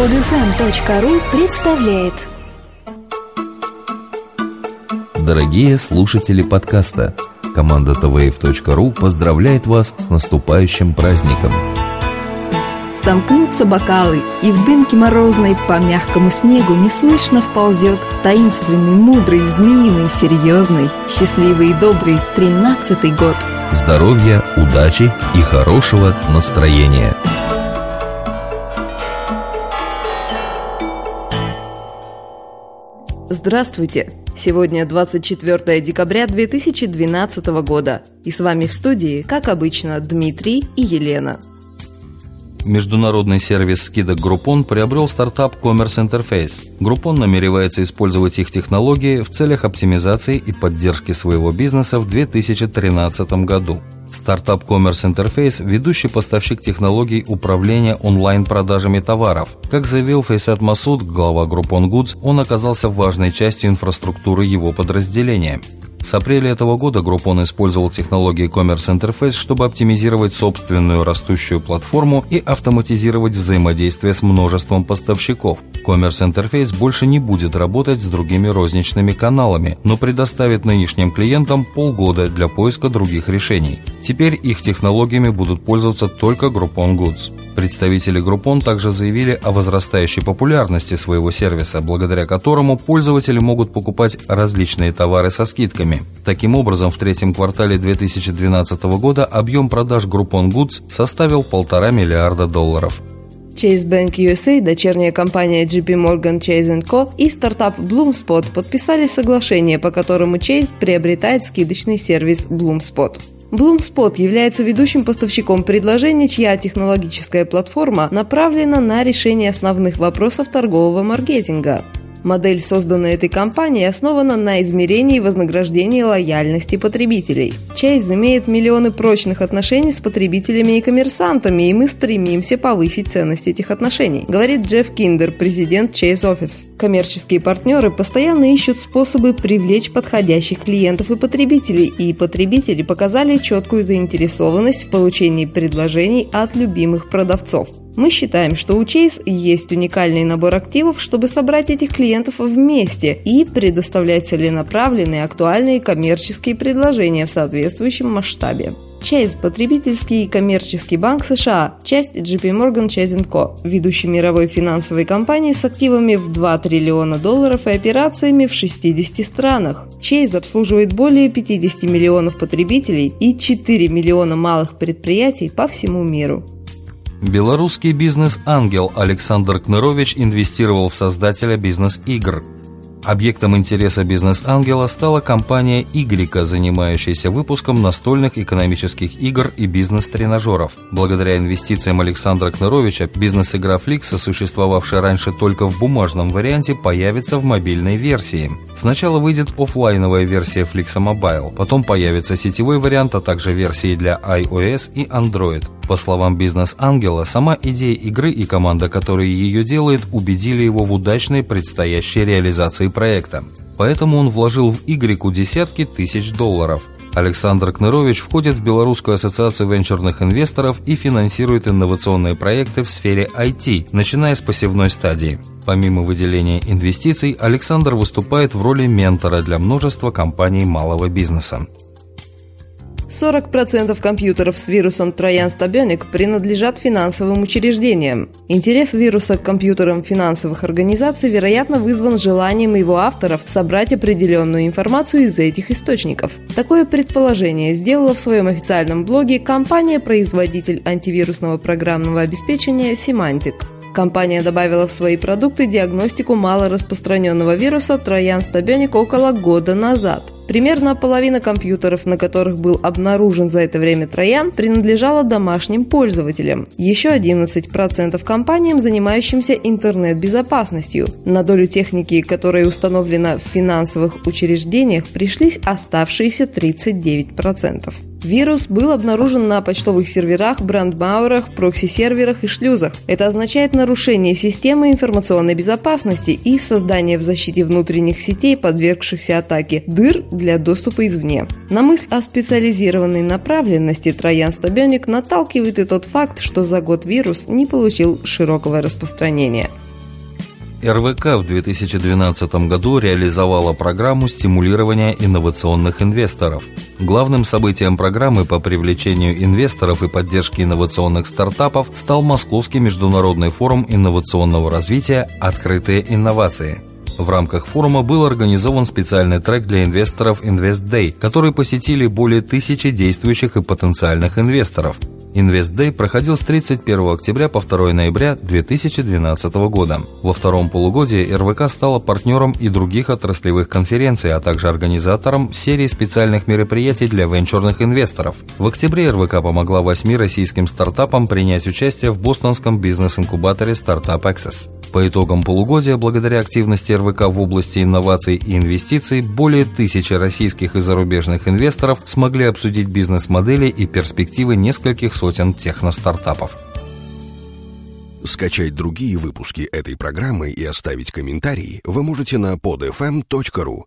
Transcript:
Подфм.ру представляет Дорогие слушатели подкаста, команда tvf.ru поздравляет вас с наступающим праздником. Сомкнутся бокалы, и в дымке морозной по мягкому снегу неслышно вползет таинственный, мудрый, змеиный, серьезный, счастливый и добрый тринадцатый год. Здоровья, удачи и хорошего настроения. Здравствуйте! Сегодня 24 декабря 2012 года. И с вами в студии, как обычно, Дмитрий и Елена. Международный сервис скидок Groupon приобрел стартап Commerce Interface. Groupon намеревается использовать их технологии в целях оптимизации и поддержки своего бизнеса в 2013 году. Стартап Commerce Interface – ведущий поставщик технологий управления онлайн-продажами товаров. Как заявил Фейсат Масуд, глава Groupon Goods, он оказался важной частью инфраструктуры его подразделения. С апреля этого года Groupon использовал технологии Commerce Interface, чтобы оптимизировать собственную растущую платформу и автоматизировать взаимодействие с множеством поставщиков. Commerce Interface больше не будет работать с другими розничными каналами, но предоставит нынешним клиентам полгода для поиска других решений. Теперь их технологиями будут пользоваться только Groupon Goods. Представители Groupon также заявили о возрастающей популярности своего сервиса, благодаря которому пользователи могут покупать различные товары со скидками рынками. Таким образом, в третьем квартале 2012 года объем продаж Groupon Goods составил полтора миллиарда долларов. Chase Bank USA, дочерняя компания JP Morgan Chase Co. и стартап Bloomspot подписали соглашение, по которому Chase приобретает скидочный сервис Bloomspot. Bloomspot является ведущим поставщиком предложений, чья технологическая платформа направлена на решение основных вопросов торгового маркетинга. Модель, созданная этой компанией, основана на измерении вознаграждения лояльности потребителей. Chase имеет миллионы прочных отношений с потребителями и коммерсантами, и мы стремимся повысить ценность этих отношений, говорит Джефф Киндер, президент Chase Office. Коммерческие партнеры постоянно ищут способы привлечь подходящих клиентов и потребителей, и потребители показали четкую заинтересованность в получении предложений от любимых продавцов. Мы считаем, что у Chase есть уникальный набор активов, чтобы собрать этих клиентов вместе и предоставлять целенаправленные актуальные коммерческие предложения в соответствующем масштабе. Chase – потребительский и коммерческий банк США, часть JP Morgan Chase Co., ведущей мировой финансовой компании с активами в 2 триллиона долларов и операциями в 60 странах. Chase обслуживает более 50 миллионов потребителей и 4 миллиона малых предприятий по всему миру. Белорусский бизнес-ангел Александр Кнырович инвестировал в создателя бизнес-игр – Объектом интереса бизнес-ангела стала компания «Игрика», занимающаяся выпуском настольных экономических игр и бизнес-тренажеров. Благодаря инвестициям Александра Кныровича бизнес-игра Фликса, существовавшая раньше только в бумажном варианте, появится в мобильной версии. Сначала выйдет офлайновая версия Flixa Mobile, потом появится сетевой вариант, а также версии для iOS и Android. По словам бизнес-ангела, сама идея игры и команда, которая ее делает, убедили его в удачной предстоящей реализации проекта. Поэтому он вложил в Игреку десятки тысяч долларов. Александр Кнырович входит в Белорусскую ассоциацию венчурных инвесторов и финансирует инновационные проекты в сфере IT, начиная с посевной стадии. Помимо выделения инвестиций, Александр выступает в роли ментора для множества компаний малого бизнеса. 40% компьютеров с вирусом Троян Стабионик принадлежат финансовым учреждениям. Интерес вируса к компьютерам финансовых организаций, вероятно, вызван желанием его авторов собрать определенную информацию из этих источников. Такое предположение сделала в своем официальном блоге компания-производитель антивирусного программного обеспечения Semantic. Компания добавила в свои продукты диагностику малораспространенного вируса Троян Стабионик около года назад – Примерно половина компьютеров, на которых был обнаружен за это время троян, принадлежала домашним пользователям. Еще 11% компаниям, занимающимся интернет-безопасностью. На долю техники, которая установлена в финансовых учреждениях, пришлись оставшиеся 39%. Вирус был обнаружен на почтовых серверах, брандмауэрах, прокси-серверах и шлюзах. Это означает нарушение системы информационной безопасности и создание в защите внутренних сетей, подвергшихся атаке, дыр для доступа извне. На мысль о специализированной направленности Троян Стабионик наталкивает и тот факт, что за год вирус не получил широкого распространения. РВК в 2012 году реализовала программу стимулирования инновационных инвесторов. Главным событием программы по привлечению инвесторов и поддержке инновационных стартапов стал Московский международный форум инновационного развития «Открытые инновации». В рамках форума был организован специальный трек для инвесторов Invest Day, который посетили более тысячи действующих и потенциальных инвесторов. Invest Day проходил с 31 октября по 2 ноября 2012 года. Во втором полугодии РВК стала партнером и других отраслевых конференций, а также организатором серии специальных мероприятий для венчурных инвесторов. В октябре РВК помогла восьми российским стартапам принять участие в бостонском бизнес-инкубаторе Startup Access. По итогам полугодия, благодаря активности РВК в области инноваций и инвестиций, более тысячи российских и зарубежных инвесторов смогли обсудить бизнес-модели и перспективы нескольких сотен техностартапов. Скачать другие выпуски этой программы и оставить комментарии вы можете на podfm.ru.